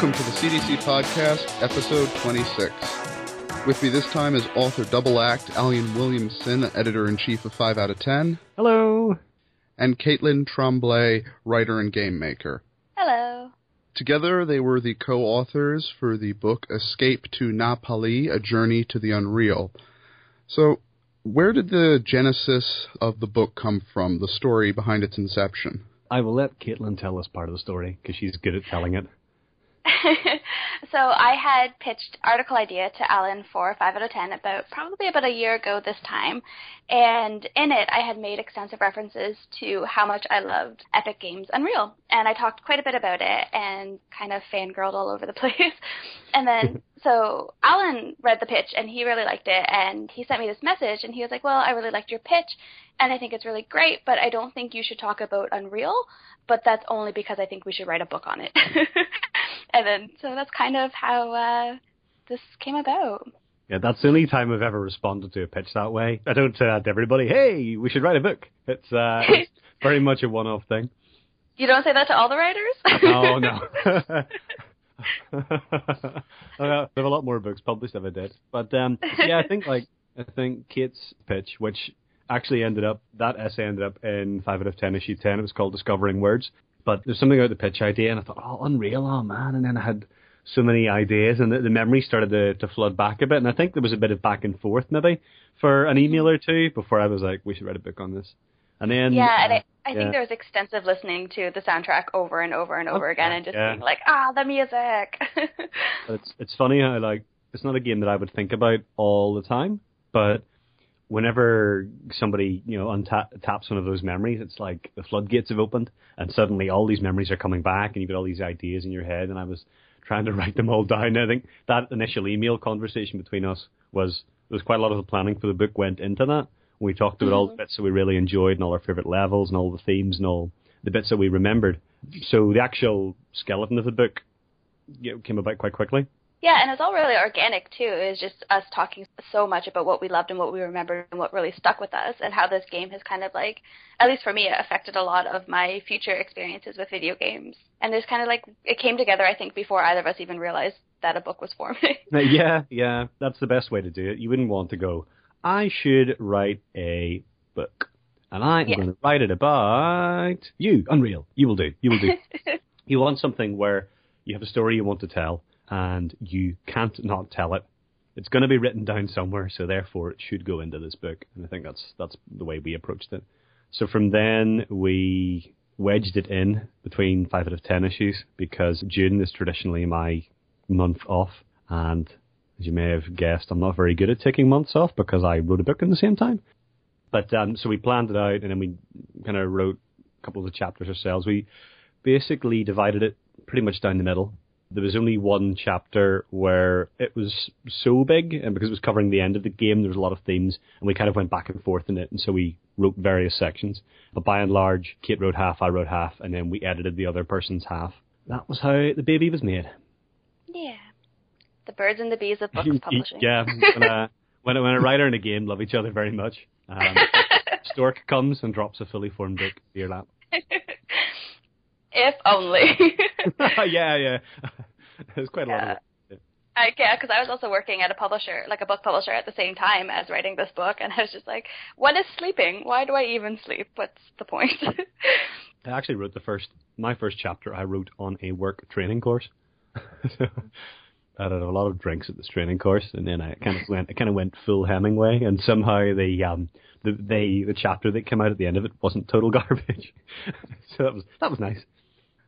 Welcome to the CDC Podcast, episode 26. With me this time is author double act Alan Williamson, editor in chief of 5 out of 10. Hello. And Caitlin Tremblay, writer and game maker. Hello. Together, they were the co authors for the book Escape to Na Pali A Journey to the Unreal. So, where did the genesis of the book come from, the story behind its inception? I will let Caitlin tell us part of the story because she's good at telling it. so I had pitched article idea to Alan for five out of ten about probably about a year ago this time, and in it I had made extensive references to how much I loved Epic Games Unreal, and I talked quite a bit about it and kind of fangirled all over the place, and then so Alan read the pitch and he really liked it, and he sent me this message and he was like, well I really liked your pitch, and I think it's really great, but I don't think you should talk about Unreal, but that's only because I think we should write a book on it. and then so that's kind of how uh, this came about. Yeah, that's the only time I've ever responded to a pitch that way. I don't say that to everybody. Hey, we should write a book. It's, uh, it's very much a one-off thing. You don't say that to all the writers? no, no. I have a lot more books published if I did. But um, yeah, I think like I think Kate's pitch, which actually ended up that essay ended up in five out of ten issue ten. It was called Discovering Words. But there's something about the pitch idea, and I thought, oh, unreal, oh man! And then I had so many ideas, and the, the memory started to, to flood back a bit. And I think there was a bit of back and forth maybe for an email or two before I was like, we should write a book on this. And then yeah, uh, and I, I yeah. think there was extensive listening to the soundtrack over and over and over okay, again, and just yeah. being like, ah, the music. it's it's funny how like it's not a game that I would think about all the time, but whenever somebody you know untaps one of those memories, it's like the floodgates have opened, and suddenly all these memories are coming back, and you've got all these ideas in your head. And I was trying to write them all down. I think that initial email conversation between us was there was quite a lot of the planning for the book went into that. We talked about mm-hmm. all the mm-hmm. bits that we really enjoyed and all our favorite levels and all the themes and all the bits that we remembered. So the actual skeleton of the book you know, came about quite quickly. Yeah, and it's all really organic too. It was just us talking so much about what we loved and what we remembered and what really stuck with us, and how this game has kind of like, at least for me, it affected a lot of my future experiences with video games. And there's kind of like it came together, I think, before either of us even realized that a book was forming. yeah, yeah, that's the best way to do it. You wouldn't want to go, I should write a book, and I'm yeah. going to write it about you, Unreal. You will do. You will do. you want something where you have a story you want to tell and you can't not tell it. It's going to be written down somewhere, so therefore it should go into this book. And I think that's that's the way we approached it. So from then we wedged it in between five out of ten issues because June is traditionally my month off, and as you may have guessed, I'm not very good at taking months off because I wrote a book in the same time. But um, so we planned it out, and then we kind of wrote a couple of the chapters ourselves. We basically divided it pretty much down the middle there was only one chapter where it was so big, and because it was covering the end of the game, there was a lot of themes, and we kind of went back and forth in it, and so we wrote various sections. But by and large, Kate wrote half, I wrote half, and then we edited the other person's half. That was how the baby was made. Yeah. The birds and the bees of books publishing. yeah. When a, when, a, when a writer and a game love each other very much, um, Stork comes and drops a fully formed book in your lap. If only. yeah, yeah. There's quite a yeah. lot of it. I, yeah, because I was also working at a publisher, like a book publisher, at the same time as writing this book, and I was just like, "What is sleeping? Why do I even sleep? What's the point?" I actually wrote the first, my first chapter. I wrote on a work training course. I had a lot of drinks at this training course, and then I kind of went, I kind of went full Hemingway, and somehow the um, the they the chapter that came out at the end of it wasn't total garbage. so that was that was nice.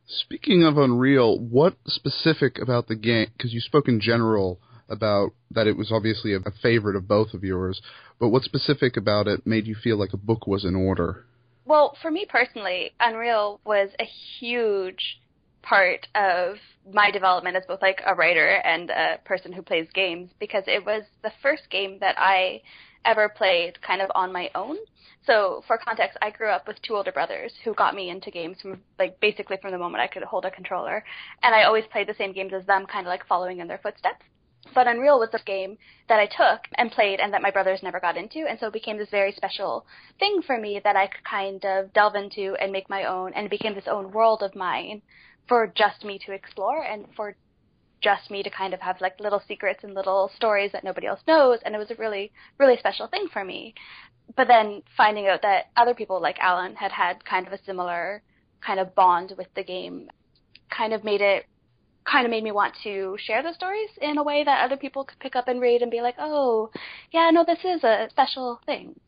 Speaking of Unreal, what specific about the game? Because you spoke in general about that it was obviously a, a favorite of both of yours, but what specific about it made you feel like a book was in order? Well, for me personally, Unreal was a huge part of my development as both like a writer and a person who plays games because it was the first game that I ever played kind of on my own. So for context, I grew up with two older brothers who got me into games from like basically from the moment I could hold a controller, and I always played the same games as them, kind of like following in their footsteps. But Unreal was the game that I took and played and that my brothers never got into, and so it became this very special thing for me that I could kind of delve into and make my own, and it became this own world of mine for just me to explore and for just me to kind of have like little secrets and little stories that nobody else knows, and it was a really, really special thing for me. But then finding out that other people like Alan had had kind of a similar kind of bond with the game kind of made it kind of made me want to share the stories in a way that other people could pick up and read and be like, oh, yeah, no, this is a special thing.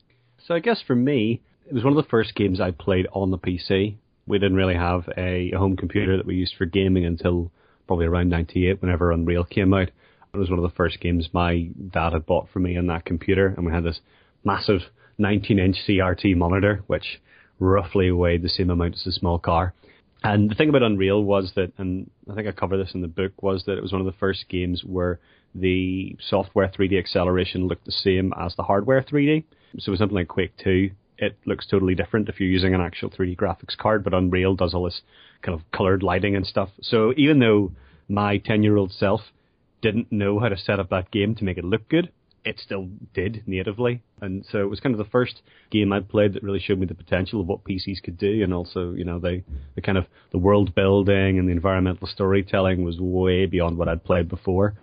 So I guess for me, it was one of the first games I played on the PC. We didn't really have a, a home computer that we used for gaming until probably around 98 whenever Unreal came out. It was one of the first games my dad had bought for me on that computer and we had this massive 19 inch CRT monitor which roughly weighed the same amount as a small car. And the thing about Unreal was that, and I think I cover this in the book, was that it was one of the first games where the software 3D acceleration looked the same as the hardware 3D. So with something like Quake 2, it looks totally different if you're using an actual 3D graphics card, but Unreal does all this kind of colored lighting and stuff. So even though my 10 year old self didn't know how to set up that game to make it look good, it still did natively. And so it was kind of the first game I'd played that really showed me the potential of what PCs could do and also, you know, the, the kind of the world building and the environmental storytelling was way beyond what I'd played before.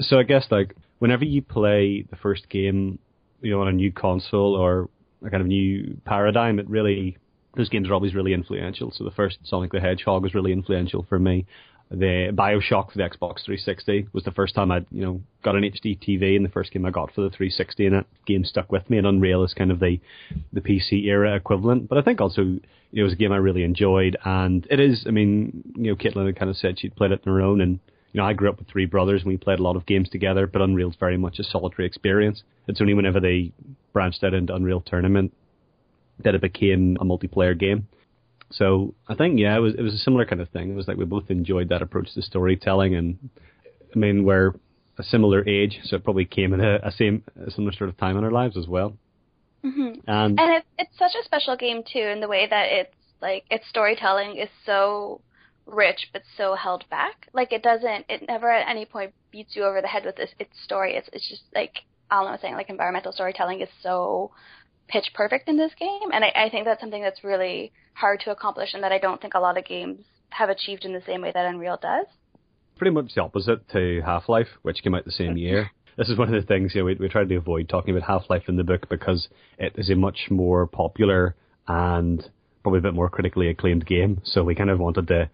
So I guess like whenever you play the first game, you know, on a new console or a kind of new paradigm, it really those games are always really influential. So the first Sonic the Hedgehog was really influential for me. The Bioshock for the Xbox 360 was the first time I, you know, got an HD TV and the first game I got for the 360, and that game stuck with me. And Unreal is kind of the the PC era equivalent. But I think also, it was a game I really enjoyed, and it is. I mean, you know, Caitlin had kind of said she'd played it on her own, and you know, I grew up with three brothers and we played a lot of games together. But Unreal's very much a solitary experience. It's only whenever they branched out into Unreal Tournament that it became a multiplayer game. So I think yeah, it was it was a similar kind of thing. It was like we both enjoyed that approach to storytelling, and I mean we're a similar age, so it probably came in a, a same a similar sort of time in our lives as well. Mm-hmm. And and it's it's such a special game too in the way that it's like its storytelling is so rich but so held back. Like it doesn't, it never at any point beats you over the head with this its story. It's it's just like Alan was saying, like environmental storytelling is so pitch perfect in this game, and I, I think that's something that's really hard to accomplish, and that I don't think a lot of games have achieved in the same way that Unreal does. Pretty much the opposite to Half Life, which came out the same year. This is one of the things you know, we, we tried to avoid talking about Half Life in the book because it is a much more popular and probably a bit more critically acclaimed game. So we kind of wanted to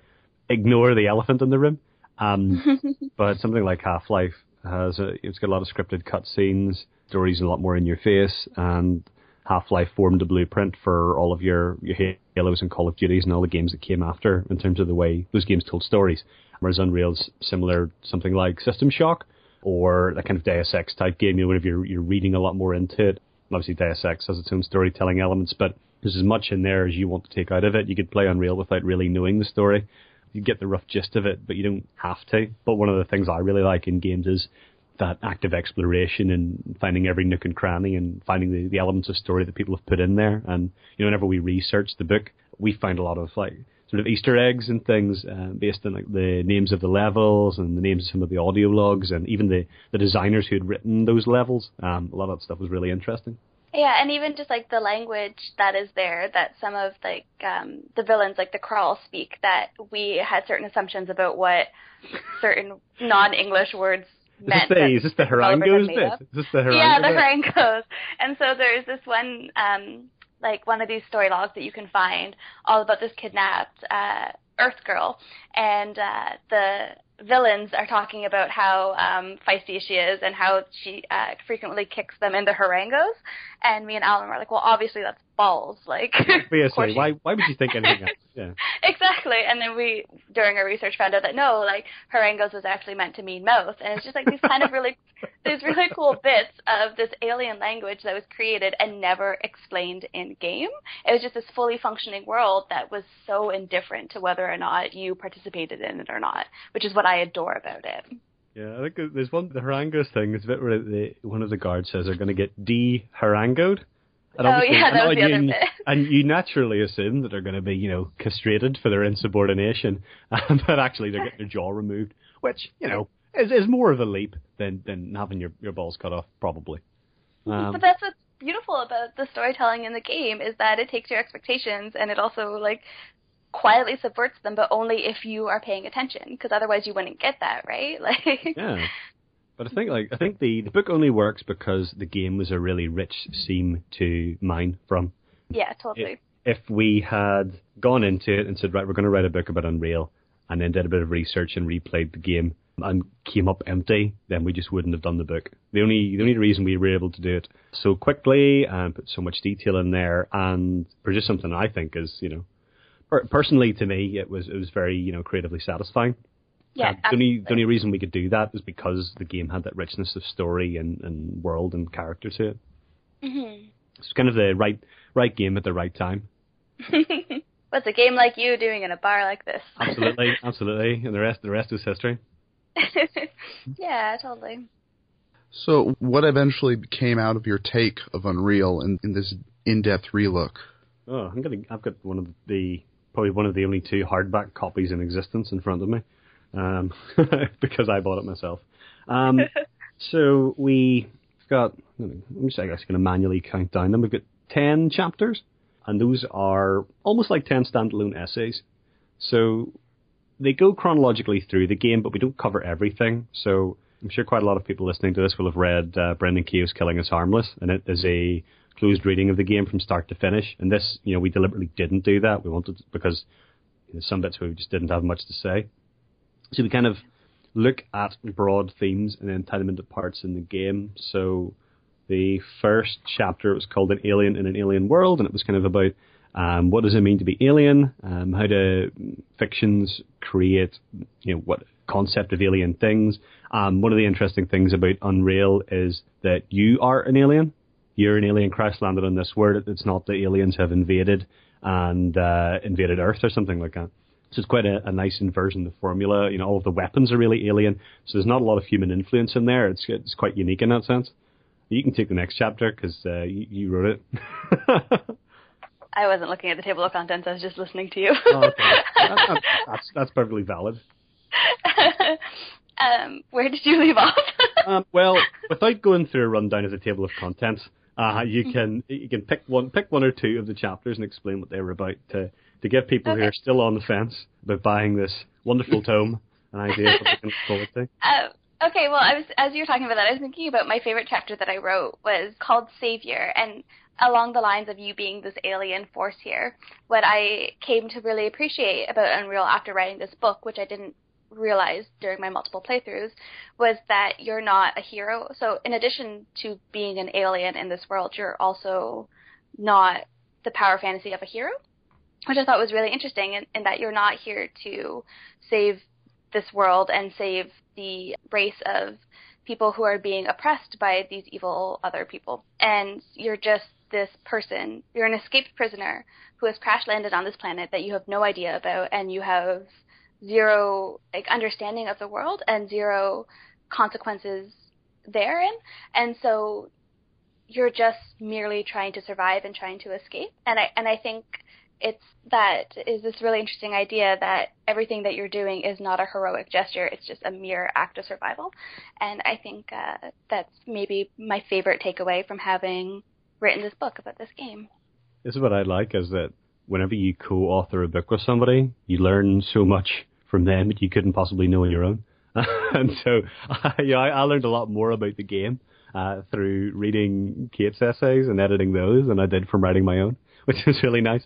ignore the elephant in the room. Um, but something like Half Life Uh, has a, it's got a lot of scripted cutscenes, stories a lot more in your face, and Half-Life formed a blueprint for all of your, your Halos and Call of Duties and all the games that came after in terms of the way those games told stories. Whereas Unreal's similar, something like System Shock or that kind of Deus Ex type game, you know, whenever you're, you're reading a lot more into it. Obviously Deus Ex has its own storytelling elements, but there's as much in there as you want to take out of it. You could play Unreal without really knowing the story. You get the rough gist of it, but you don't have to. But one of the things I really like in games is that active exploration and finding every nook and cranny and finding the, the elements of story that people have put in there. And you know, whenever we research the book, we find a lot of like sort of Easter eggs and things uh, based on like the names of the levels and the names of some of the audio logs and even the the designers who had written those levels. Um, a lot of that stuff was really interesting. Yeah, and even just like the language that is there, that some of like um, the villains, like the Krall, speak. That we had certain assumptions about what certain non-English words is this the, is this the Harangos bit? Is this the Harango Yeah, the Harangos. And so there's this one, um, like one of these story logs that you can find all about this kidnapped uh, Earth girl, and uh, the villains are talking about how um, feisty she is and how she uh, frequently kicks them in the harangos. And me and Alan were like, well, obviously that's balls. Like, obviously, why why would you think anything else? Yeah. exactly. And then we, during our research, found out that no, like harangos was actually meant to mean mouth, and it's just like these kind of really these really cool bits of this alien language that was created and never explained in game. It was just this fully functioning world that was so indifferent to whether or not you participated in it or not, which is what I adore about it. Yeah, I think there's one the harangos thing. Is a bit where the, one of the guards says they're going to get de-harangoed. And oh yeah, that was the other bit. And you naturally assume that they're going to be, you know, castrated for their insubordination, but actually they're getting their jaw removed, which you know is is more of a leap than than having your your balls cut off, probably. Um, but that's what's beautiful about the storytelling in the game is that it takes your expectations and it also like quietly subverts them, but only if you are paying attention, because otherwise you wouldn't get that, right? Like, yeah. But I think like I think the, the book only works because the game was a really rich seam to mine from. Yeah, totally. If, if we had gone into it and said, right, we're going to write a book about Unreal, and then did a bit of research and replayed the game and came up empty, then we just wouldn't have done the book. The only the only reason we were able to do it so quickly and put so much detail in there and produce something I think is you know personally to me it was it was very you know creatively satisfying. Yeah, the only, the only reason we could do that is because the game had that richness of story and, and world and character to it. Mm-hmm. It's kind of the right right game at the right time. What's a game like you doing in a bar like this? absolutely, absolutely, and the rest the rest is history. yeah, totally. So, what eventually came out of your take of Unreal in, in this in-depth relook? Oh, I'm gonna. I've got one of the probably one of the only two hardback copies in existence in front of me um, because I bought it myself. Um, so we've got, I'm just, I guess, going to manually count down them. We've got 10 chapters, and those are almost like 10 standalone essays. So they go chronologically through the game, but we don't cover everything. So I'm sure quite a lot of people listening to this will have read uh, Brendan Keogh's Killing is Harmless, and it is a closed reading of the game from start to finish. And this, you know, we deliberately didn't do that. We wanted because you know, some bits we just didn't have much to say. So we kind of look at broad themes and then tie them into parts in the game. So the first chapter was called An Alien in an Alien World, and it was kind of about um, what does it mean to be alien, um, how do fictions create, you know, what concept of alien things. Um, one of the interesting things about Unreal is that you are an alien. You're an alien crash landed on this world. It's not the aliens have invaded and uh, invaded Earth or something like that. So it's quite a, a, nice inversion of the formula. You know, all of the weapons are really alien, so there's not a lot of human influence in there. It's it's quite unique in that sense. You can take the next chapter because uh, you, you, wrote it. I wasn't looking at the table of contents. I was just listening to you. oh, okay. that's, that's, that's perfectly valid. um, where did you leave off? um, well, without going through a rundown of the table of contents, uh, you can you can pick one pick one or two of the chapters and explain what they were about to to give people okay. who are still on the fence about buying this wonderful tome an idea of what they can look forward to. Uh, okay, well, I was as you were talking about that, I was thinking about my favorite chapter that I wrote was called Savior, and along the lines of you being this alien force here, what I came to really appreciate about Unreal after writing this book, which I didn't realize during my multiple playthroughs, was that you're not a hero. So in addition to being an alien in this world, you're also not the power fantasy of a hero which I thought was really interesting, in, in that you're not here to save this world and save the race of people who are being oppressed by these evil other people. And you're just this person, you're an escaped prisoner who has crash landed on this planet that you have no idea about and you have zero like understanding of the world and zero consequences therein. And so you're just merely trying to survive and trying to escape. And I and I think it's that is this really interesting idea that everything that you're doing is not a heroic gesture; it's just a mere act of survival. And I think uh, that's maybe my favorite takeaway from having written this book about this game. This is what I like: is that whenever you co-author a book with somebody, you learn so much from them that you couldn't possibly know on your own. and so, yeah, I, I learned a lot more about the game uh, through reading Kate's essays and editing those than I did from writing my own, which was really nice.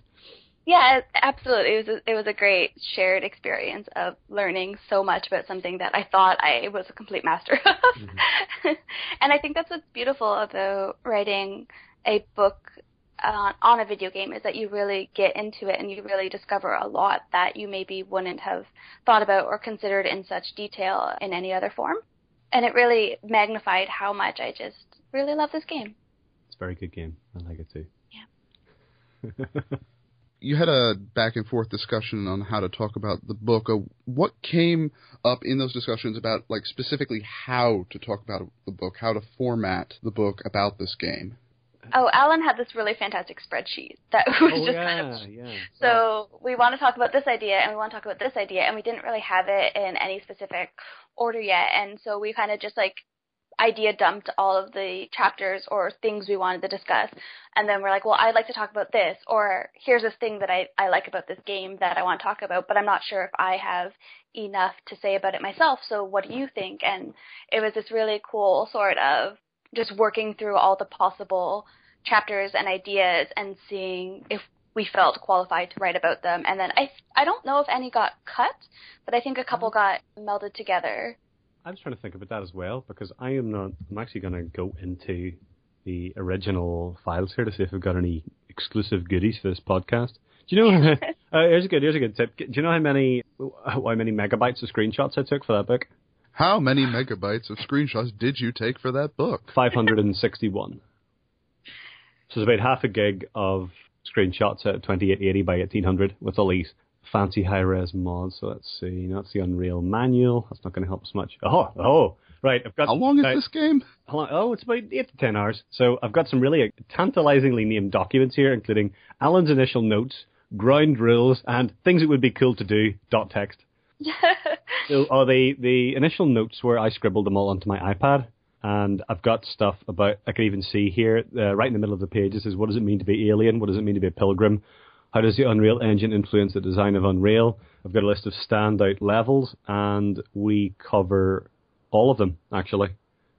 Yeah, absolutely. It was a, it was a great shared experience of learning so much about something that I thought I was a complete master of. Mm-hmm. and I think that's what's beautiful about writing a book uh, on a video game is that you really get into it and you really discover a lot that you maybe wouldn't have thought about or considered in such detail in any other form. And it really magnified how much I just really love this game. It's a very good game. I like it too. Yeah. you had a back and forth discussion on how to talk about the book. Uh, what came up in those discussions about, like, specifically how to talk about the book, how to format the book about this game? Oh, Alan had this really fantastic spreadsheet that was oh, just yeah, kind of. Yeah. So we want to talk about this idea and we want to talk about this idea, and we didn't really have it in any specific order yet, and so we kind of just like idea dumped all of the chapters or things we wanted to discuss. And then we're like, well, I'd like to talk about this, or here's this thing that I, I like about this game that I want to talk about, but I'm not sure if I have enough to say about it myself. So what do you think? And it was this really cool sort of just working through all the possible chapters and ideas and seeing if we felt qualified to write about them. And then I I don't know if any got cut, but I think a couple got melded together. I was trying to think about that as well because I am not. I'm actually going to go into the original files here to see if we've got any exclusive goodies for this podcast. Do you know? uh, here's a good. Here's a good tip. Do you know how many how many megabytes of screenshots I took for that book? How many megabytes of screenshots did you take for that book? Five hundred and sixty-one. so it's about half a gig of screenshots at 2880 by 1800 with all these fancy high-res mods. So let's see. That's the Unreal manual. That's not going to help us much. Oh, oh, right. I've got. How long is this game? Long, oh, it's about eight to ten hours. So I've got some really tantalizingly named documents here, including Alan's initial notes, ground rules, and things it would be cool to do. Dot text. so, oh, the the initial notes where I scribbled them all onto my iPad, and I've got stuff about. I can even see here, uh, right in the middle of the page. This is what does it mean to be alien? What does it mean to be a pilgrim? How does the Unreal Engine influence the design of Unreal? I've got a list of standout levels, and we cover all of them actually.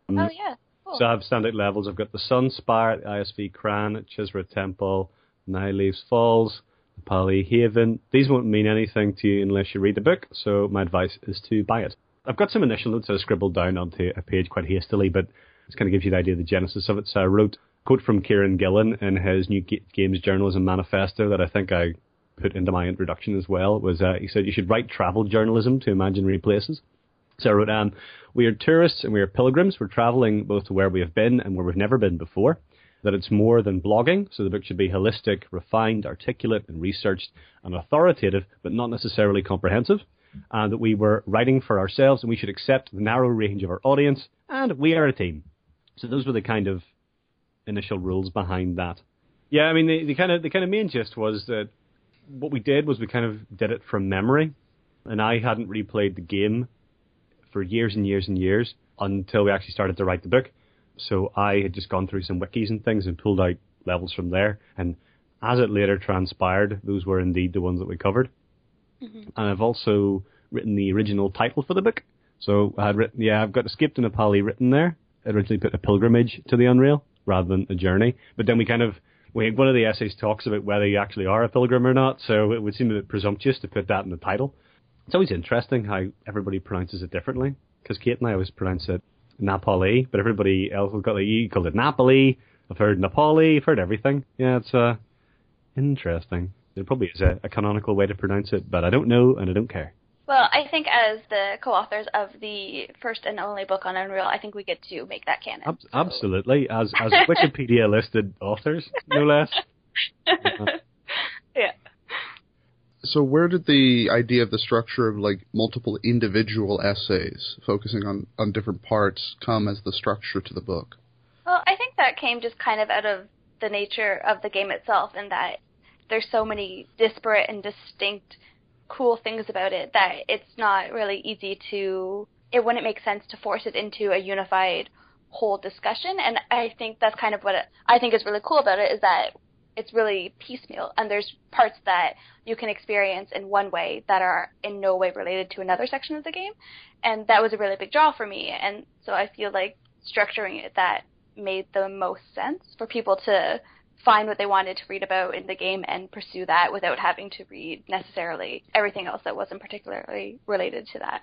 Oh yeah. Cool. So I have standout levels. I've got the Sun Spire, the ISV Kran, Chizra Temple, Nyleve's Falls, Pali Haven. These won't mean anything to you unless you read the book, so my advice is to buy it. I've got some initial notes I scribbled down onto a page quite hastily, but this kind of gives you the idea of the genesis of it. So I wrote quote from Kieron Gillen in his New Games Journalism Manifesto that I think I put into my introduction as well. Was uh, he said you should write travel journalism to imaginary places. So I wrote, um, we are tourists and we are pilgrims. We're traveling both to where we have been and where we've never been before. That it's more than blogging, so the book should be holistic, refined, articulate, and researched, and authoritative, but not necessarily comprehensive and that we were writing for ourselves and we should accept the narrow range of our audience and we are a team. So those were the kind of initial rules behind that. Yeah, I mean the, the kind of the kind of main gist was that what we did was we kind of did it from memory, and I hadn't replayed the game for years and years and years until we actually started to write the book. So I had just gone through some wikis and things and pulled out levels from there, and as it later transpired, those were indeed the ones that we covered. Mm-hmm. And I've also written the original title for the book. So I had written, yeah, I've got Escape to Na Pali written there. I originally put a pilgrimage to the Unreal rather than a journey. But then we kind of, we, one of the essays talks about whether you actually are a pilgrim or not. So it would seem a bit presumptuous to put that in the title. It's always interesting how everybody pronounces it differently. Because Kate and I always pronounce it Napoli, but everybody else has got like, you called it Napoli. I've heard Napoli. I've heard everything. Yeah, it's uh, interesting. There probably is a, a canonical way to pronounce it, but I don't know and I don't care. Well, I think as the co-authors of the first and only book on Unreal, I think we get to make that canon. Ab- so. Absolutely, as as Wikipedia listed authors, no less. So, where did the idea of the structure of like multiple individual essays focusing on on different parts come as the structure to the book? Well, I think that came just kind of out of the nature of the game itself, in that there's so many disparate and distinct cool things about it that it's not really easy to it wouldn't make sense to force it into a unified whole discussion and I think that's kind of what I think is really cool about it is that it's really piecemeal and there's parts that you can experience in one way that are in no way related to another section of the game and that was a really big draw for me and so I feel like structuring it that made the most sense for people to find what they wanted to read about in the game and pursue that without having to read necessarily everything else that wasn't particularly related to that.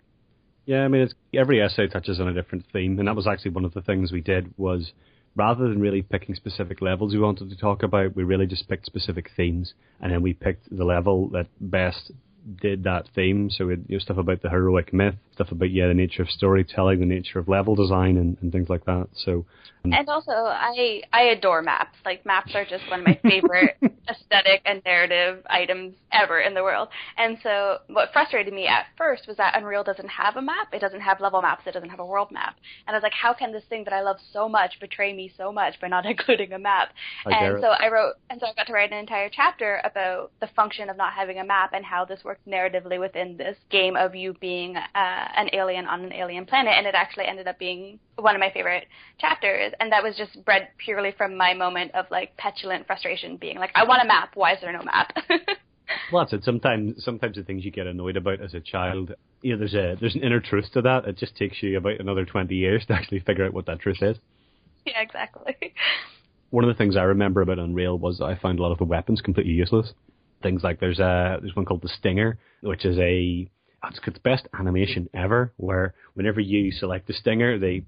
Yeah, I mean, every essay touches on a different theme, and that was actually one of the things we did was rather than really picking specific levels we wanted to talk about, we really just picked specific themes, and then we picked the level that best did that theme. So we you know, stuff about the heroic myth, stuff about yeah the nature of storytelling, the nature of level design, and, and things like that. So um, and also I I adore maps. Like maps are just one of my favorite aesthetic and narrative items ever in the world. And so what frustrated me at first was that Unreal doesn't have a map. It doesn't have level maps. It doesn't have a world map. And I was like, how can this thing that I love so much betray me so much by not including a map? I and so I wrote, and so I got to write an entire chapter about the function of not having a map and how this works worked narratively within this game of you being uh, an alien on an alien planet, and it actually ended up being one of my favorite chapters. And that was just bred purely from my moment of like petulant frustration, being like, I want a map. Why is there no map? well, that's it. Sometimes, sometimes the things you get annoyed about as a child, you know, there's a there's an inner truth to that. It just takes you about another twenty years to actually figure out what that truth is. Yeah, exactly. One of the things I remember about Unreal was I found a lot of the weapons completely useless. Things like there's a there's one called the Stinger, which is a it's the best animation ever. Where whenever you select the Stinger, they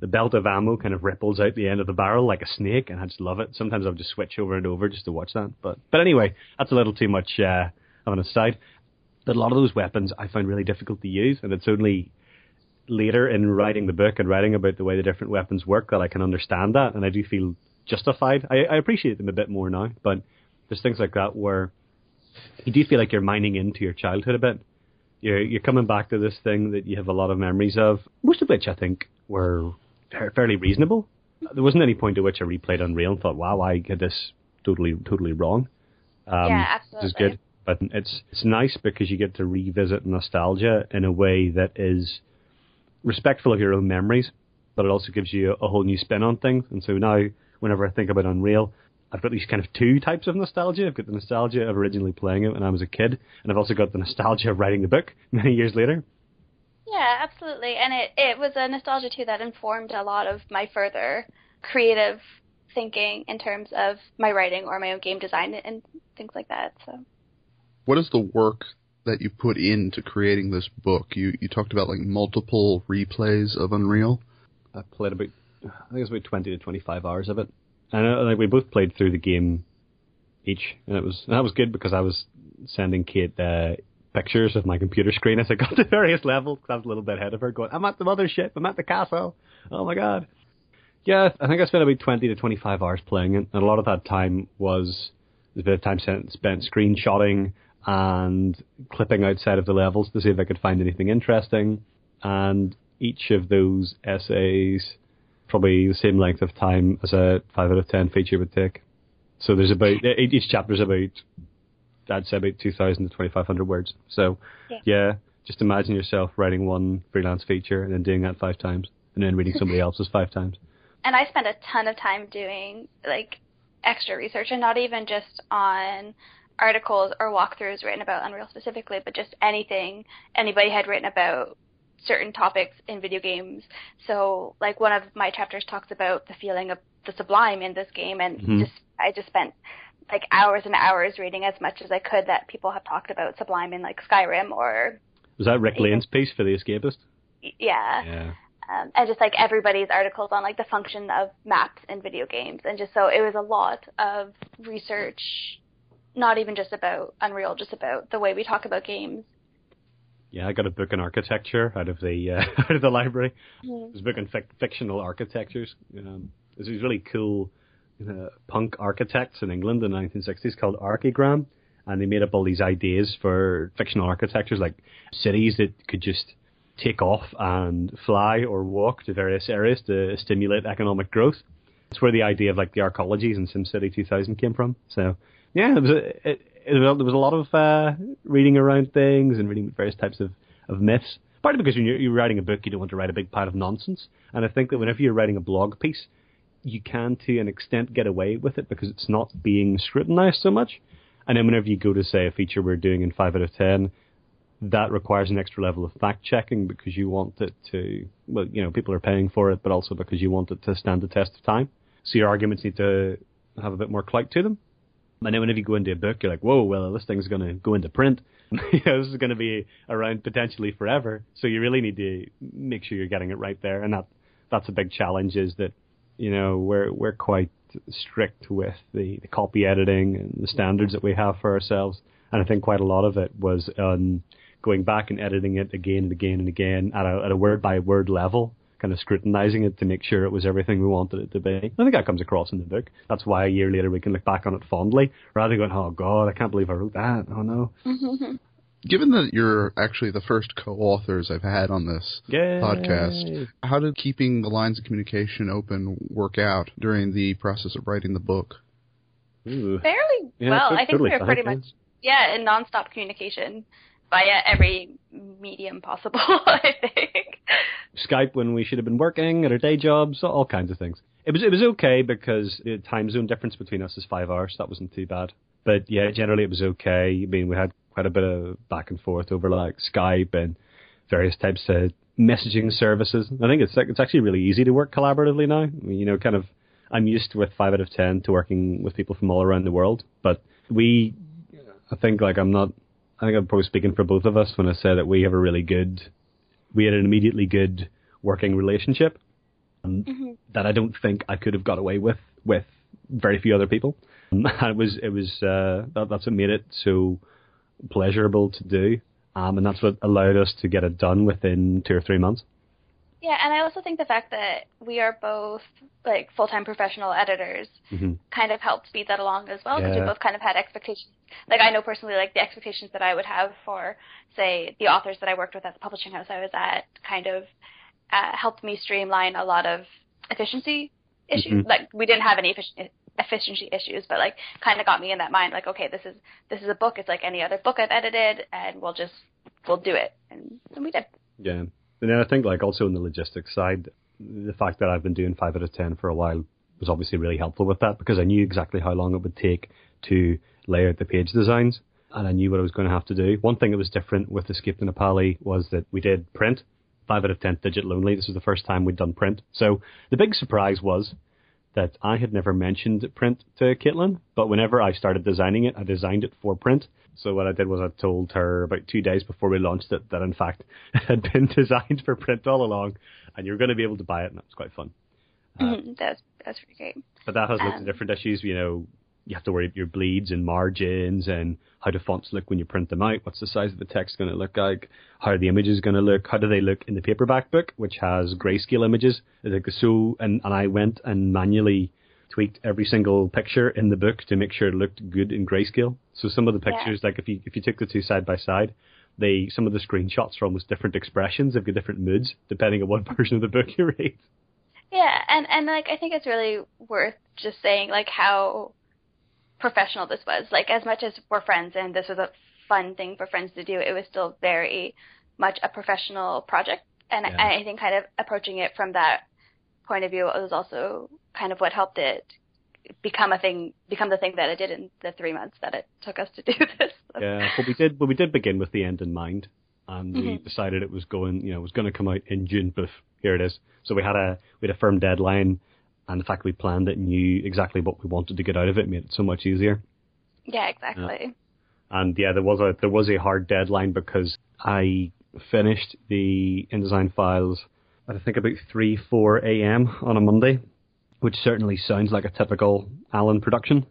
the belt of ammo kind of ripples out the end of the barrel like a snake, and I just love it. Sometimes I'll just switch over and over just to watch that. But but anyway, that's a little too much uh, on a side. But a lot of those weapons I find really difficult to use, and it's only later in writing the book and writing about the way the different weapons work that I can understand that, and I do feel justified. I, I appreciate them a bit more now, but there's things like that where you do feel like you're mining into your childhood a bit. You're you're coming back to this thing that you have a lot of memories of, most of which I think were fairly reasonable. There wasn't any point at which I replayed Unreal and thought, "Wow, I get this totally totally wrong." Um, yeah, absolutely. Which is good, but it's it's nice because you get to revisit nostalgia in a way that is respectful of your own memories, but it also gives you a whole new spin on things. And so now, whenever I think about Unreal, I've got these kind of two types of nostalgia. I've got the nostalgia of originally playing it when I was a kid, and I've also got the nostalgia of writing the book many years later. Yeah, absolutely. And it, it was a nostalgia too that informed a lot of my further creative thinking in terms of my writing or my own game design and things like that. So what is the work that you put into creating this book? You you talked about like multiple replays of Unreal. I played about I think it was about twenty to twenty five hours of it. And uh, like we both played through the game each, and it was that was good because I was sending Kate uh, pictures of my computer screen as I got to various levels because I was a little bit ahead of her, going, "I'm at the mothership, I'm at the castle, oh my god." Yeah, I think I spent about twenty to twenty five hours playing it, and a lot of that time was a bit of time spent, spent screenshotting and clipping outside of the levels to see if I could find anything interesting. And each of those essays probably the same length of time as a five out of ten feature would take. So there's about each chapter is about I'd say about two thousand to twenty five hundred words. So yeah. yeah, just imagine yourself writing one freelance feature and then doing that five times, and then reading somebody else's five times. And I spent a ton of time doing like extra research, and not even just on articles or walkthroughs written about Unreal specifically, but just anything anybody had written about certain topics in video games. So, like one of my chapters talks about the feeling of the sublime in this game, and mm-hmm. just I just spent like hours and hours reading as much as I could that people have talked about sublime in like Skyrim or. Was that Rick Lane's piece for the Escapist? Yeah. Yeah. Um, and just like everybody's articles on like the function of maps in video games, and just so it was a lot of research, not even just about Unreal, just about the way we talk about games yeah, I got a book in architecture out of the uh, out of the library. Mm-hmm. A book in fic- fictional architectures. Um, this was really cool uh, punk architects in England in the 1960s called Archigram, and they made up all these ideas for fictional architectures, like cities that could just take off and fly or walk to various areas to stimulate economic growth. It's where the idea of like the arcologies in SimCity 2000 came from. So yeah, it was a, it, there was a lot of uh, reading around things and reading various types of, of myths. Partly because when you're, you're writing a book, you don't want to write a big pile of nonsense. And I think that whenever you're writing a blog piece, you can, to an extent, get away with it because it's not being scrutinized so much. And then whenever you go to, say, a feature we're doing in 5 out of 10, that requires an extra level of fact checking because you want it to, well, you know, people are paying for it, but also because you want it to stand the test of time. So your arguments need to have a bit more clout to them. And then whenever you go into a book, you're like, whoa, well, this thing's going to go into print. this is going to be around potentially forever. So you really need to make sure you're getting it right there. And that that's a big challenge is that, you know, we're, we're quite strict with the, the copy editing and the standards that we have for ourselves. And I think quite a lot of it was um, going back and editing it again and again and again at a, at a word by word level kind of scrutinizing it to make sure it was everything we wanted it to be. I think that comes across in the book. That's why a year later we can look back on it fondly, rather than going, "Oh God, I can't believe I wrote that." Oh no. Mm-hmm. Given that you're actually the first co-authors I've had on this Yay. podcast, how did keeping the lines of communication open work out during the process of writing the book? Ooh. Fairly yeah, well. I think totally we were pretty much yeah in nonstop communication via every medium possible. I think Skype when we should have been working at our day jobs, all kinds of things. It was it was okay because the time zone difference between us is five hours. So that wasn't too bad. But yeah, generally it was okay. I mean, we had quite a bit of back and forth over like Skype and various types of messaging services. I think it's it's actually really easy to work collaboratively now. I mean, you know, kind of I'm used with five out of ten to working with people from all around the world, but we, I think like I'm not. I think I'm probably speaking for both of us when I say that we have a really good, we had an immediately good working relationship um, mm-hmm. that I don't think I could have got away with with very few other people. Um, it was it was uh, that, that's what made it so pleasurable to do, um, and that's what allowed us to get it done within two or three months. Yeah, and I also think the fact that we are both like full-time professional editors mm-hmm. kind of helped speed that along as well because yeah. we both kind of had expectations. Like I know personally, like the expectations that I would have for, say, the authors that I worked with at the publishing house I was at, kind of uh, helped me streamline a lot of efficiency issues. Mm-hmm. Like we didn't have any efficiency efficiency issues, but like kind of got me in that mind. Like okay, this is this is a book. It's like any other book I've edited, and we'll just we'll do it, and, and we did. Yeah, and then I think like also on the logistics side, the fact that I've been doing five out of ten for a while was obviously really helpful with that because I knew exactly how long it would take to lay out the page designs and I knew what I was going to have to do. One thing that was different with Escape to Na Pali was that we did print, 5 out of 10 digital only. This was the first time we'd done print. So the big surprise was that I had never mentioned print to Caitlin, but whenever I started designing it, I designed it for print. So what I did was I told her about two days before we launched it that in fact it had been designed for print all along, and you're going to be able to buy it, and that's quite fun. Uh, that's that's pretty great. But that has lots um, of different issues. You know, you have to worry about your bleeds and margins and how do fonts look when you print them out. What's the size of the text going to look like? How are the images going to look? How do they look in the paperback book, which has grayscale images? Like so, and, and I went and manually tweaked every single picture in the book to make sure it looked good in grayscale. So some of the pictures, yeah. like if you if you took the two side by side, they some of the screenshots are almost different expressions. They've got different moods depending on what version of the book you read. Yeah, and and like I think it's really worth just saying like how professional this was. Like as much as we're friends and this was a fun thing for friends to do, it was still very much a professional project. And yeah. I, I think kind of approaching it from that point of view was also kind of what helped it become a thing, become the thing that it did in the three months that it took us to do this. Yeah, but we did, but we did begin with the end in mind, and mm-hmm. we decided it was going, you know, it was going to come out in June. But here it is. So we had a we had a firm deadline and the fact we planned it and knew exactly what we wanted to get out of it made it so much easier. Yeah, exactly. Uh, and yeah, there was a there was a hard deadline because I finished the InDesign files at I think about three four a.m. on a Monday, which certainly sounds like a typical Alan production.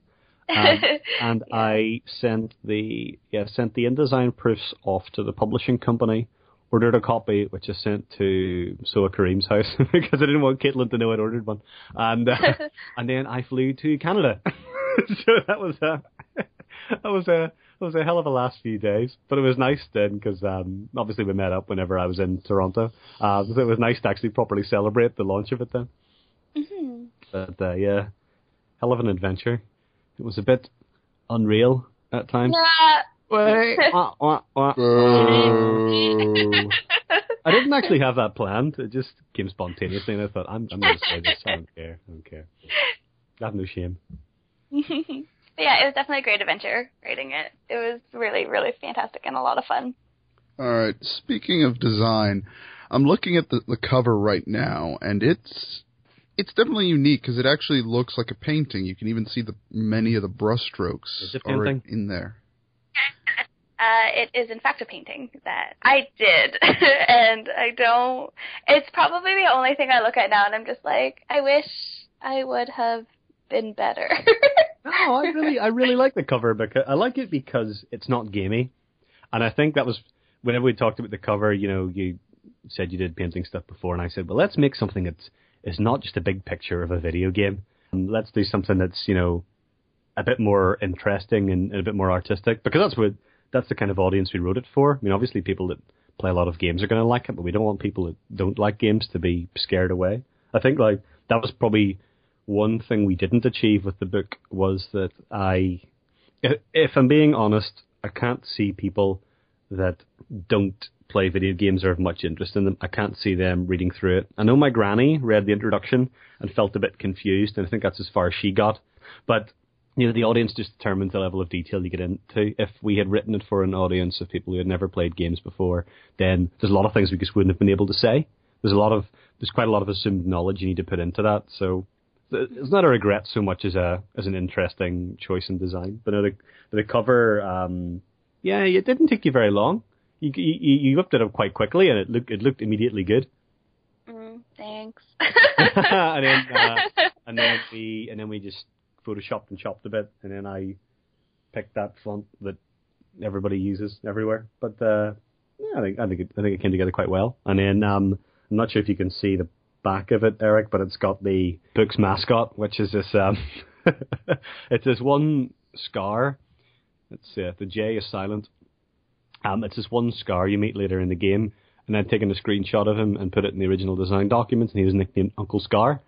Um, and. I sent the yeah sent the InDesign proofs off to the publishing company ordered a copy, which I sent to Soa Kareem's house because I didn't want Caitlin to know I'd ordered one, and uh, and then I flew to Canada. so that was a that was a that was a hell of a last few days, but it was nice then because um, obviously we met up whenever I was in Toronto. Uh, so it was nice to actually properly celebrate the launch of it then. Mm-hmm. But uh, yeah, hell of an adventure. It was a bit unreal at times. Yeah wah, wah, wah. I didn't actually have that planned. It just came spontaneously, and I thought, I'm, I'm going to say this. I don't care. I don't care. I have no shame. But yeah, it was definitely a great adventure writing it. It was really, really fantastic and a lot of fun. All right. Speaking of design, I'm looking at the, the cover right now, and it's it's definitely unique because it actually looks like a painting. You can even see the many of the brushstrokes are in there. Uh, it is in fact a painting that I did, and I don't. It's probably the only thing I look at now, and I'm just like, I wish I would have been better. no, I really, I really like the cover because I like it because it's not gamey, and I think that was whenever we talked about the cover. You know, you said you did painting stuff before, and I said, well, let's make something that's is not just a big picture of a video game. Um, let's do something that's you know a bit more interesting and, and a bit more artistic because that's what that's the kind of audience we wrote it for. I mean, obviously, people that play a lot of games are going to like it, but we don't want people that don't like games to be scared away. I think like that was probably one thing we didn't achieve with the book was that I, if I'm being honest, I can't see people that don't play video games or have much interest in them. I can't see them reading through it. I know my granny read the introduction and felt a bit confused, and I think that's as far as she got. But you know, the audience just determines the level of detail you get into. If we had written it for an audience of people who had never played games before, then there's a lot of things we just wouldn't have been able to say. There's a lot of there's quite a lot of assumed knowledge you need to put into that. So it's not a regret so much as a as an interesting choice in design. But no, the the cover, um, yeah, it didn't take you very long. You you, you whipped it up quite quickly, and it looked it looked immediately good. Mm, thanks. and then uh, and then we and then we just photoshopped and chopped a bit, and then I picked that font that everybody uses everywhere. But uh, yeah, I think I think it, I think it came together quite well. And then um, I'm not sure if you can see the back of it, Eric, but it's got the book's mascot, which is this um, it's this one Skaarj. Let's see, the J is silent. Um, it's this one Skaarj you meet later in the game, and I'd taken a screenshot of him and put it in the original design documents, and he was nicknamed Uncle Scar.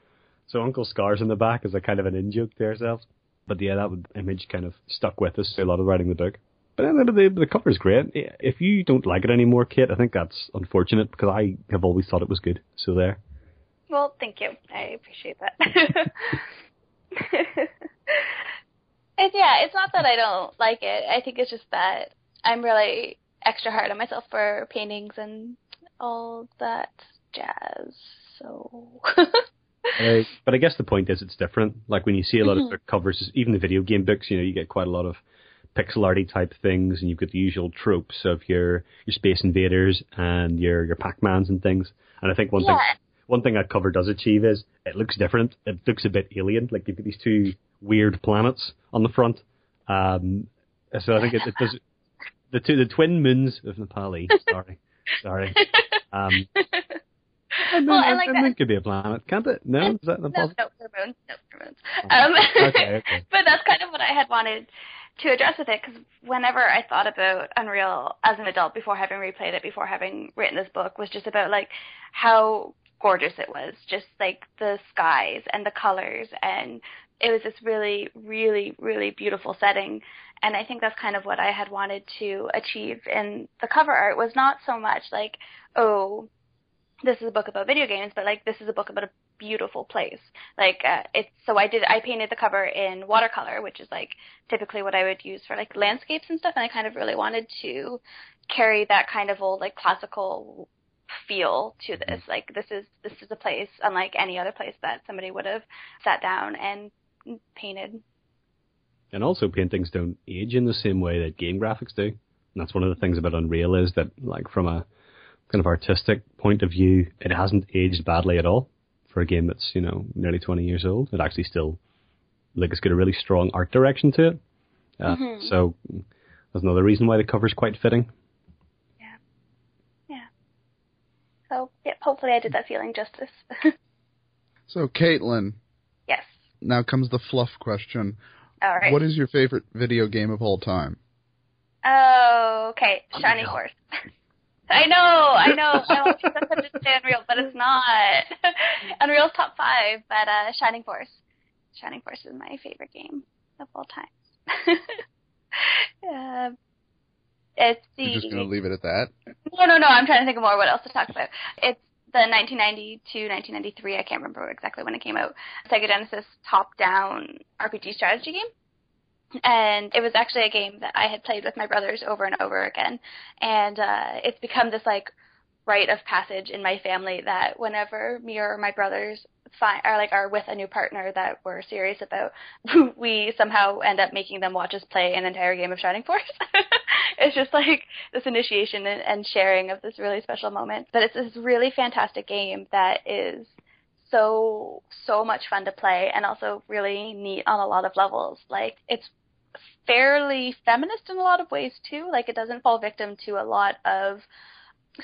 So Uncle Scar's in the back is a kind of an in joke to ourselves. But yeah, that image kind of stuck with us a lot of writing the book. But the, the, cover's great. If you don't like it anymore, Kate, I think that's unfortunate because I have always thought it was good. So there. Well, thank you. I appreciate that. it's yeah, it's not that I don't like it. I think it's just that I'm really extra hard on myself for paintings and all that jazz. So uh, but I guess the point is it's different. Like when you see a lot mm-hmm. of covers, even the video game books, you know, you get quite a lot of pixel arty type things, and you've got the usual tropes of your your Space Invaders and your your Pac Mans and things. And I think one yeah. thing one thing that cover does achieve is it looks different. It looks a bit alien. Like you've got these two weird planets on the front. Um, so I think it, it does the two the twin moons of Na Pali. Sorry, sorry. Um, and well, I like and that. could be a planet, can't it? No, is that no, no, for moons, no, moons. Um, okay, okay. but that's kind of what I had wanted to address with it because whenever I thought about Unreal as an adult before having replayed it, before having written this book, was just about like how gorgeous it was, just like the skies and the colors, and it was this really, really, really beautiful setting. And I think that's kind of what I had wanted to achieve in the cover art was not so much like, oh, this is a book about video games, but like this is a book about a beautiful place. Like uh, it's so I did I painted the cover in watercolor, which is like typically what I would use for like landscapes and stuff, and I kind of really wanted to carry that kind of old like classical feel to this. Mm-hmm. Like this is this is a place unlike any other place that somebody would have sat down and painted. And also paintings don't age in the same way that game graphics do. And that's one of the things about Unreal is that like from a kind of artistic point of view, it hasn't aged badly at all for a game that's you know nearly 20 years old. It actually still like it's got a really strong art direction to it. Uh, mm-hmm. So there's another reason why the cover's quite fitting. Yeah, yeah. So yeah, hopefully I did that feeling justice. so Caitlin. Yes. Now comes the fluff question. All right. What is your favorite video game of all time? Oh, okay. Shining Force. I know, I know. I want people to say Unreal, but it's not. Unreal's top five, but uh, Shining Force. Shining Force is my favorite game of all time. uh, it's the. You're just gonna leave it at that? No, no, no. I'm trying to think of more what else to talk about. It's the 1990 to 1993. I can't remember exactly when it came out. Sega Genesis top-down RPG strategy game and it was actually a game that I had played with my brothers over and over again, and uh, it's become this like rite of passage in my family that whenever me or my brothers find are like are with a new partner that we're serious about, we somehow end up making them watch us play an entire game of Shining Force. it's just like this initiation and, and sharing of this really special moment. But it's this really fantastic game that is so so much fun to play and also really neat on a lot of levels. Like it's fairly feminist in a lot of ways too. Like it doesn't fall victim to a lot of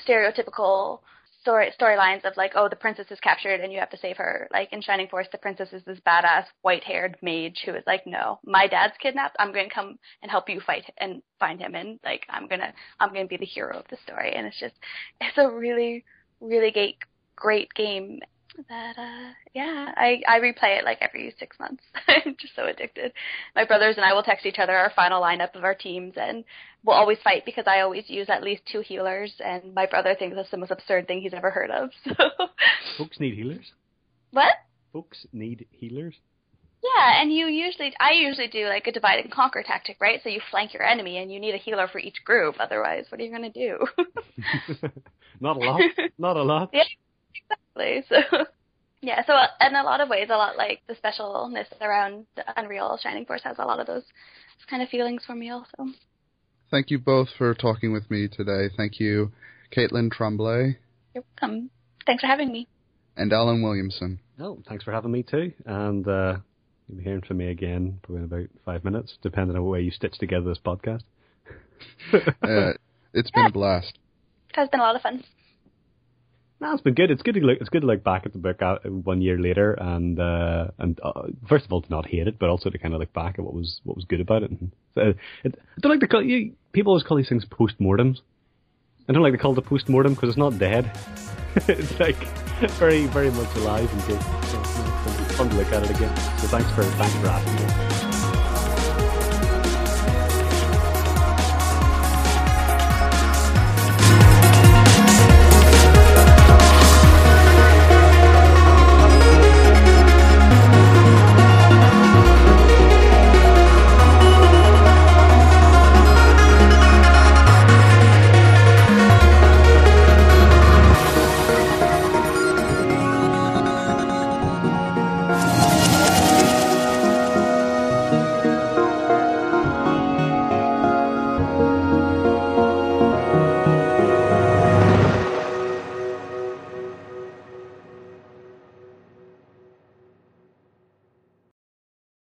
stereotypical story storylines of like, oh, the princess is captured and you have to save her. Like in Shining Force, the princess is this badass white-haired mage who is like, no, my dad's kidnapped. I'm going to come and help you fight and find him, and like I'm gonna I'm gonna be the hero of the story. And it's just it's a really really great great game that uh yeah i i replay it like every six months i'm just so addicted my brothers and i will text each other our final lineup of our teams and we'll always fight because i always use at least two healers and my brother thinks that's the most absurd thing he's ever heard of so folks need healers what folks need healers yeah, and you usually, I usually do like a divide and conquer tactic, right? So you flank your enemy, and you need a healer for each group. Otherwise, what are you going to do? Not a lot. Not a lot. Yeah, exactly. So, yeah. So in a lot of ways, a lot like the specialness around Unreal Shining Force has a lot of those kind of feelings for me, also. Thank you both for talking with me today. Thank you, Caitlin Tremblay. You're welcome. Thanks for having me. And Alan Williamson. Oh, thanks for having me too. And uh, you'll be hearing from me again probably in about five minutes, depending on where you stitch together this podcast. uh, it's been a blast. It has been a lot of fun. No, it's been good. It's good to look. It's good to look back at the book out one year later, and uh, and uh, first of all to not hate it, but also to kind of look back at what was what was good about it. And so, it, I don't like to call you. People always call these things post mortems. I don't like to call it a post mortem because it's not dead. it's like very very much alive and good. So, fun to look at it again. So thanks for thanks for asking me.